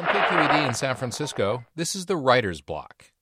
From KQED in San Francisco, this is the Writer's Block.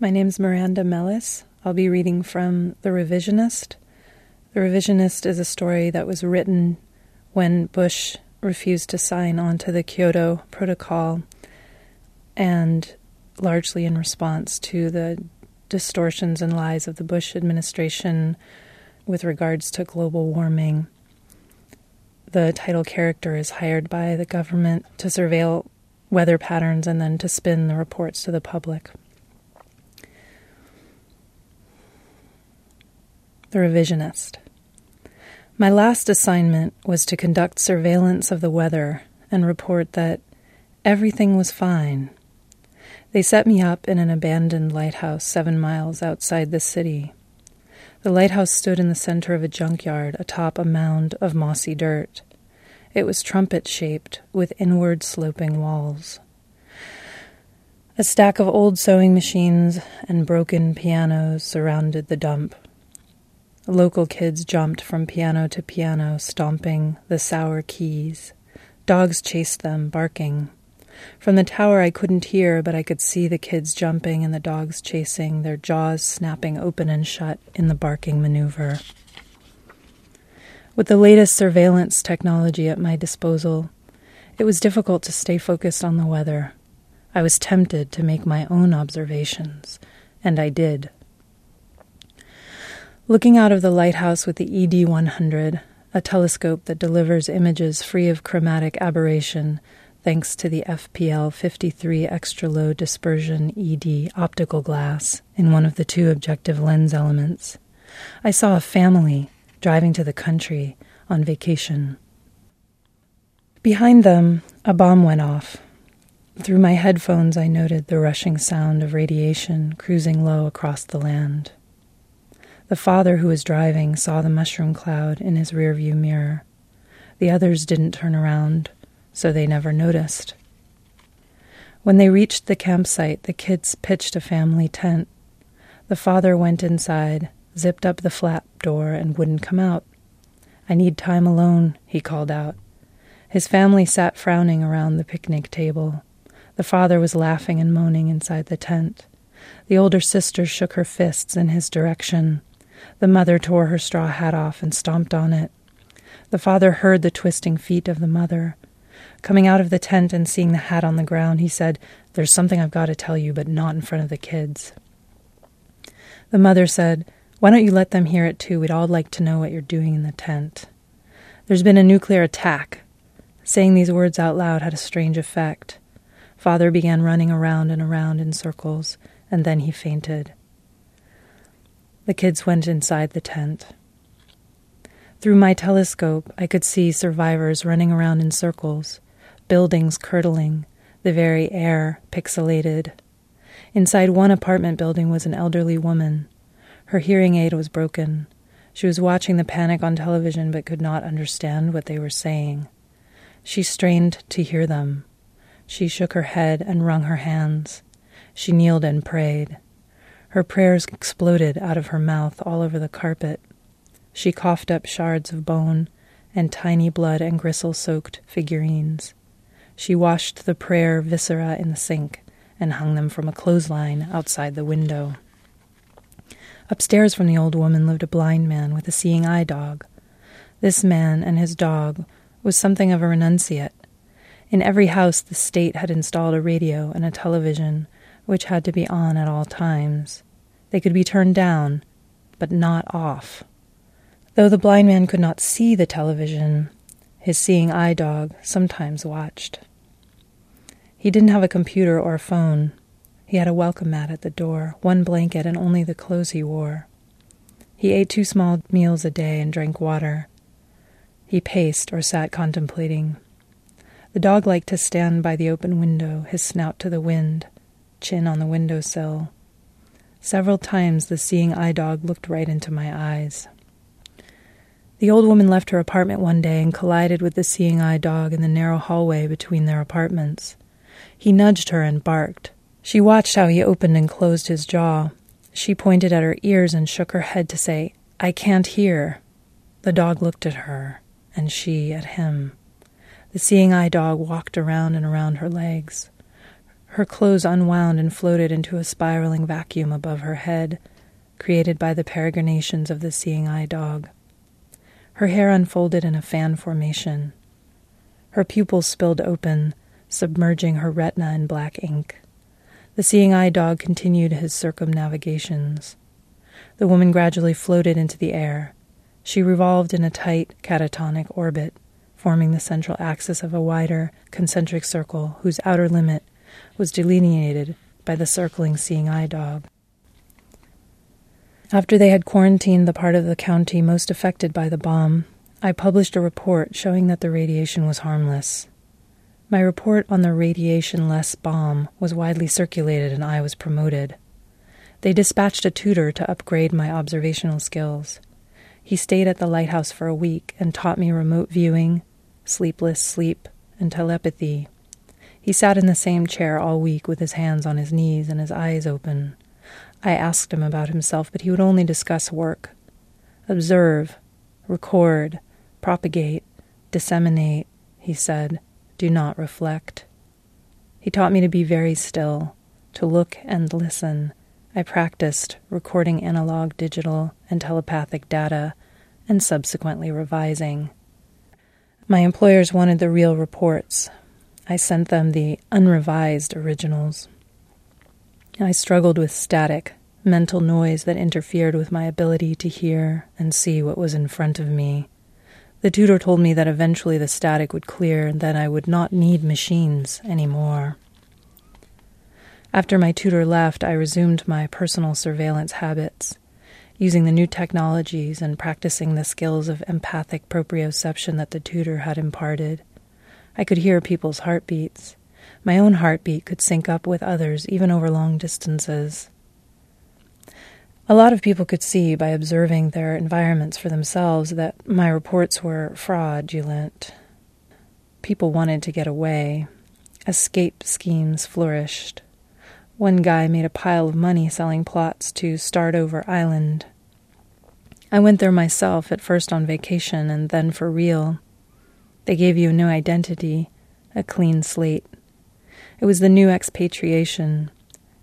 My name is Miranda Mellis. I'll be reading from The Revisionist. The Revisionist is a story that was written when Bush refused to sign on to the Kyoto Protocol and largely in response to the distortions and lies of the Bush administration with regards to global warming. The title character is hired by the government to surveil weather patterns and then to spin the reports to the public. The Revisionist. My last assignment was to conduct surveillance of the weather and report that everything was fine. They set me up in an abandoned lighthouse seven miles outside the city. The lighthouse stood in the center of a junkyard atop a mound of mossy dirt. It was trumpet shaped with inward sloping walls. A stack of old sewing machines and broken pianos surrounded the dump. Local kids jumped from piano to piano, stomping the sour keys. Dogs chased them, barking. From the tower, I couldn't hear, but I could see the kids jumping and the dogs chasing, their jaws snapping open and shut in the barking maneuver. With the latest surveillance technology at my disposal, it was difficult to stay focused on the weather. I was tempted to make my own observations, and I did. Looking out of the lighthouse with the ED 100, a telescope that delivers images free of chromatic aberration thanks to the FPL 53 extra low dispersion ED optical glass in one of the two objective lens elements, I saw a family driving to the country on vacation. Behind them, a bomb went off. Through my headphones, I noted the rushing sound of radiation cruising low across the land. The father who was driving saw the mushroom cloud in his rearview mirror. The others didn't turn around, so they never noticed. When they reached the campsite, the kids pitched a family tent. The father went inside, zipped up the flap door, and wouldn't come out. I need time alone, he called out. His family sat frowning around the picnic table. The father was laughing and moaning inside the tent. The older sister shook her fists in his direction. The mother tore her straw hat off and stomped on it. The father heard the twisting feet of the mother. Coming out of the tent and seeing the hat on the ground, he said, There's something I've got to tell you, but not in front of the kids. The mother said, Why don't you let them hear it too? We'd all like to know what you're doing in the tent. There's been a nuclear attack. Saying these words out loud had a strange effect. Father began running around and around in circles, and then he fainted. The kids went inside the tent. Through my telescope, I could see survivors running around in circles, buildings curdling, the very air pixelated. Inside one apartment building was an elderly woman. Her hearing aid was broken. She was watching the panic on television but could not understand what they were saying. She strained to hear them. She shook her head and wrung her hands. She kneeled and prayed. Her prayers exploded out of her mouth all over the carpet. She coughed up shards of bone and tiny blood and gristle soaked figurines. She washed the prayer viscera in the sink and hung them from a clothesline outside the window. Upstairs from the old woman lived a blind man with a seeing eye dog. This man and his dog was something of a renunciate. In every house, the state had installed a radio and a television, which had to be on at all times. They could be turned down, but not off. Though the blind man could not see the television, his seeing eye dog sometimes watched. He didn't have a computer or a phone. He had a welcome mat at the door, one blanket, and only the clothes he wore. He ate two small meals a day and drank water. He paced or sat contemplating. The dog liked to stand by the open window, his snout to the wind, chin on the window sill. Several times the seeing eye dog looked right into my eyes. The old woman left her apartment one day and collided with the seeing eye dog in the narrow hallway between their apartments. He nudged her and barked. She watched how he opened and closed his jaw. She pointed at her ears and shook her head to say, I can't hear. The dog looked at her, and she at him. The seeing eye dog walked around and around her legs. Her clothes unwound and floated into a spiraling vacuum above her head, created by the peregrinations of the seeing eye dog. Her hair unfolded in a fan formation. Her pupils spilled open, submerging her retina in black ink. The seeing eye dog continued his circumnavigations. The woman gradually floated into the air. She revolved in a tight catatonic orbit, forming the central axis of a wider concentric circle whose outer limit was delineated by the circling seeing eye dog. After they had quarantined the part of the county most affected by the bomb, I published a report showing that the radiation was harmless. My report on the radiation less bomb was widely circulated and I was promoted. They dispatched a tutor to upgrade my observational skills. He stayed at the lighthouse for a week and taught me remote viewing, sleepless sleep, and telepathy. He sat in the same chair all week with his hands on his knees and his eyes open. I asked him about himself, but he would only discuss work. Observe, record, propagate, disseminate, he said. Do not reflect. He taught me to be very still, to look and listen. I practiced recording analog, digital, and telepathic data, and subsequently revising. My employers wanted the real reports, I sent them the unrevised originals. I struggled with static, mental noise that interfered with my ability to hear and see what was in front of me. The tutor told me that eventually the static would clear and that I would not need machines anymore. After my tutor left, I resumed my personal surveillance habits, using the new technologies and practicing the skills of empathic proprioception that the tutor had imparted. I could hear people's heartbeats. My own heartbeat could sync up with others, even over long distances. A lot of people could see by observing their environments for themselves that my reports were fraudulent. People wanted to get away. Escape schemes flourished. One guy made a pile of money selling plots to Startover Island. I went there myself, at first on vacation and then for real. They gave you a new identity, a clean slate. It was the new expatriation.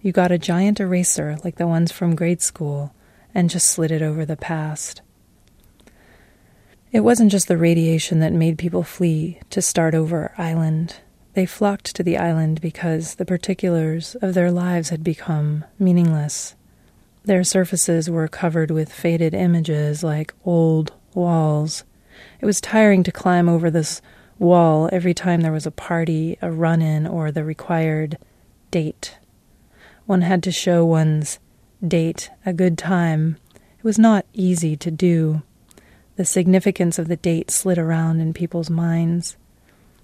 You got a giant eraser like the ones from grade school and just slid it over the past. It wasn't just the radiation that made people flee to Startover Island. They flocked to the island because the particulars of their lives had become meaningless. Their surfaces were covered with faded images like old walls it was tiring to climb over this wall every time there was a party, a run in, or the required date. One had to show one's date a good time. It was not easy to do. The significance of the date slid around in people's minds.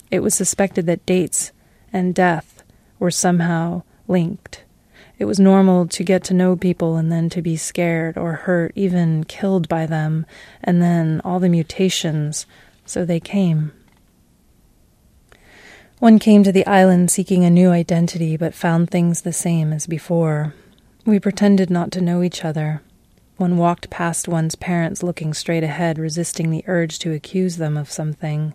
It was suspected that dates and death were somehow linked. It was normal to get to know people and then to be scared or hurt, even killed by them, and then all the mutations, so they came. One came to the island seeking a new identity, but found things the same as before. We pretended not to know each other. One walked past one's parents looking straight ahead, resisting the urge to accuse them of something.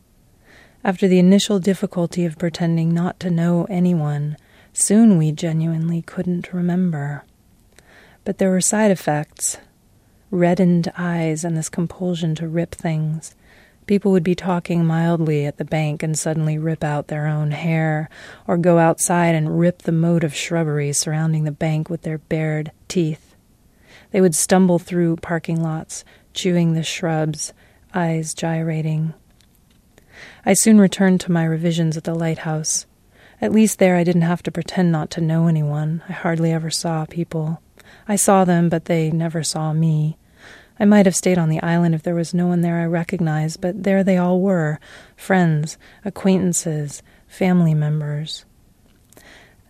After the initial difficulty of pretending not to know anyone, Soon we genuinely couldn't remember. But there were side effects reddened eyes and this compulsion to rip things. People would be talking mildly at the bank and suddenly rip out their own hair, or go outside and rip the moat of shrubbery surrounding the bank with their bared teeth. They would stumble through parking lots, chewing the shrubs, eyes gyrating. I soon returned to my revisions at the lighthouse. At least there I didn't have to pretend not to know anyone. I hardly ever saw people. I saw them, but they never saw me. I might have stayed on the island if there was no one there I recognized, but there they all were friends, acquaintances, family members.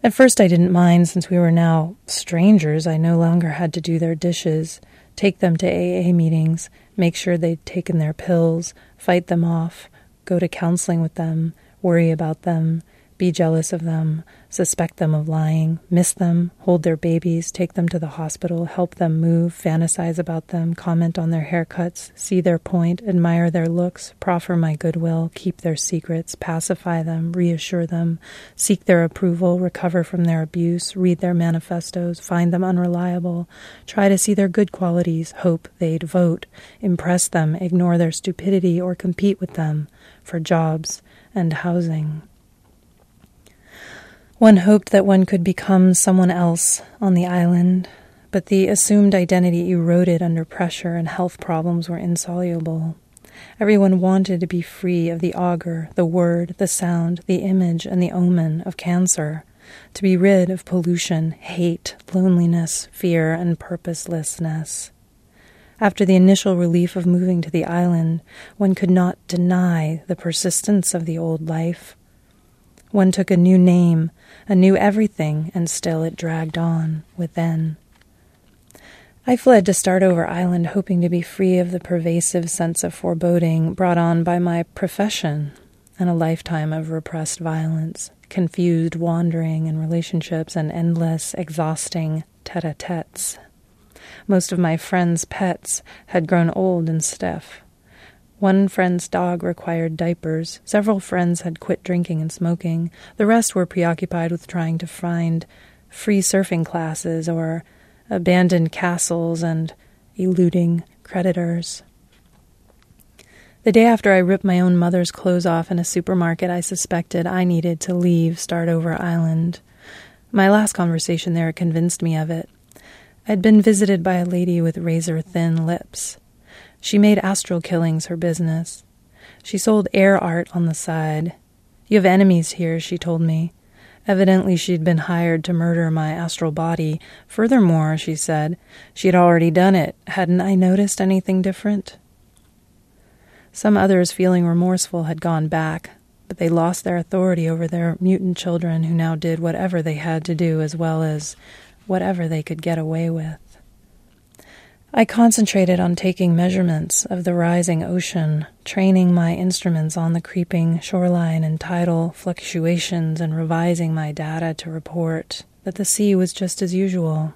At first I didn't mind, since we were now strangers. I no longer had to do their dishes, take them to AA meetings, make sure they'd taken their pills, fight them off, go to counseling with them, worry about them, be jealous of them, suspect them of lying, miss them, hold their babies, take them to the hospital, help them move, fantasize about them, comment on their haircuts, see their point, admire their looks, proffer my goodwill, keep their secrets, pacify them, reassure them, seek their approval, recover from their abuse, read their manifestos, find them unreliable, try to see their good qualities, hope they'd vote, impress them, ignore their stupidity, or compete with them for jobs and housing. One hoped that one could become someone else on the island, but the assumed identity eroded under pressure and health problems were insoluble. Everyone wanted to be free of the augur, the word, the sound, the image, and the omen of cancer, to be rid of pollution, hate, loneliness, fear, and purposelessness. After the initial relief of moving to the island, one could not deny the persistence of the old life. One took a new name, a new everything, and still it dragged on within. I fled to Startover Island, hoping to be free of the pervasive sense of foreboding brought on by my profession and a lifetime of repressed violence, confused wandering in relationships, and endless, exhausting tete a tetes. Most of my friends' pets had grown old and stiff. One friend's dog required diapers. Several friends had quit drinking and smoking. The rest were preoccupied with trying to find free surfing classes or abandoned castles and eluding creditors. The day after I ripped my own mother's clothes off in a supermarket, I suspected I needed to leave Startover Island. My last conversation there convinced me of it. I'd been visited by a lady with razor thin lips. She made astral killings her business. She sold air art on the side. You have enemies here, she told me. Evidently, she'd been hired to murder my astral body. Furthermore, she said, she had already done it. Hadn't I noticed anything different? Some others, feeling remorseful, had gone back, but they lost their authority over their mutant children who now did whatever they had to do as well as whatever they could get away with. I concentrated on taking measurements of the rising ocean, training my instruments on the creeping shoreline and tidal fluctuations, and revising my data to report that the sea was just as usual.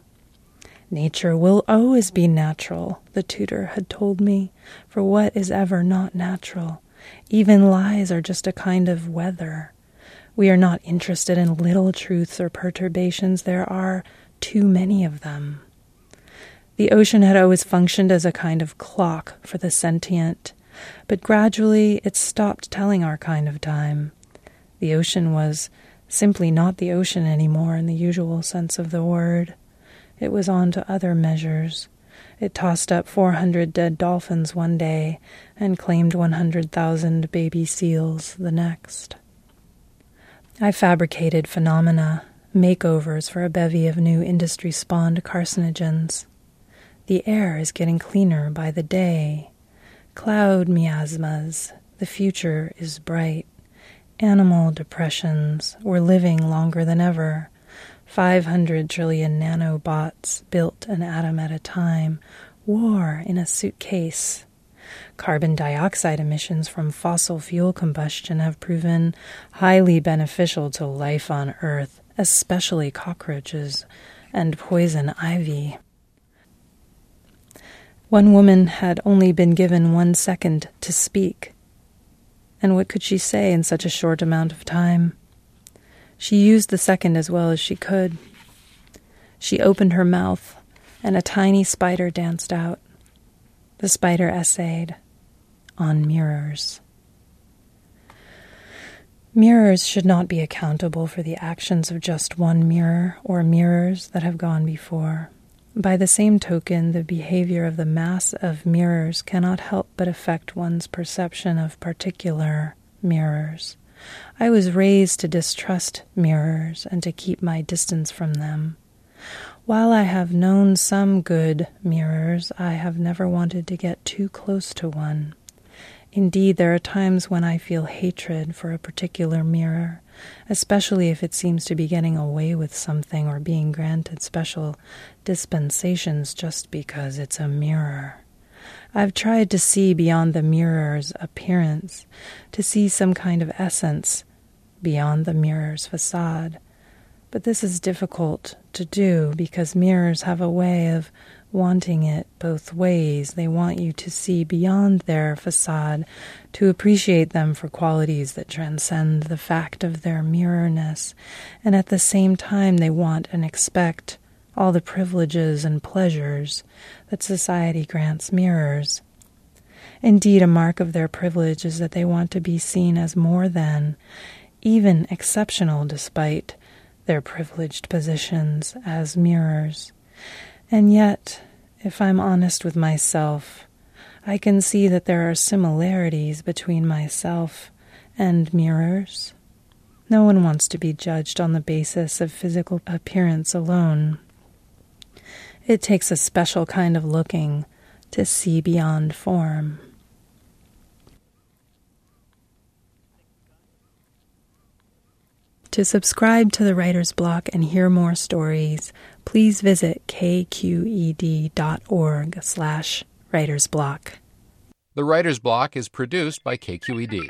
Nature will always be natural, the tutor had told me, for what is ever not natural? Even lies are just a kind of weather. We are not interested in little truths or perturbations, there are too many of them. The ocean had always functioned as a kind of clock for the sentient, but gradually it stopped telling our kind of time. The ocean was simply not the ocean anymore in the usual sense of the word. It was on to other measures. It tossed up 400 dead dolphins one day and claimed 100,000 baby seals the next. I fabricated phenomena, makeovers for a bevy of new industry spawned carcinogens. The air is getting cleaner by the day. Cloud miasmas. The future is bright. Animal depressions. We're living longer than ever. 500 trillion nanobots built an atom at a time. War in a suitcase. Carbon dioxide emissions from fossil fuel combustion have proven highly beneficial to life on Earth, especially cockroaches and poison ivy. One woman had only been given one second to speak. And what could she say in such a short amount of time? She used the second as well as she could. She opened her mouth, and a tiny spider danced out. The spider essayed on mirrors. Mirrors should not be accountable for the actions of just one mirror or mirrors that have gone before. By the same token, the behavior of the mass of mirrors cannot help but affect one's perception of particular mirrors. I was raised to distrust mirrors and to keep my distance from them. While I have known some good mirrors, I have never wanted to get too close to one. Indeed, there are times when I feel hatred for a particular mirror, especially if it seems to be getting away with something or being granted special dispensations just because it's a mirror. I've tried to see beyond the mirror's appearance, to see some kind of essence beyond the mirror's facade. But this is difficult to do because mirrors have a way of wanting it both ways. They want you to see beyond their facade, to appreciate them for qualities that transcend the fact of their mirrorness, and at the same time they want and expect all the privileges and pleasures that society grants mirrors. Indeed, a mark of their privilege is that they want to be seen as more than, even exceptional despite their privileged positions as mirrors. And yet, if I'm honest with myself, I can see that there are similarities between myself and mirrors. No one wants to be judged on the basis of physical appearance alone. It takes a special kind of looking to see beyond form. To subscribe to the Writer's Block and hear more stories, please visit kqed.org slash writersblock. The Writer's Block is produced by KQED.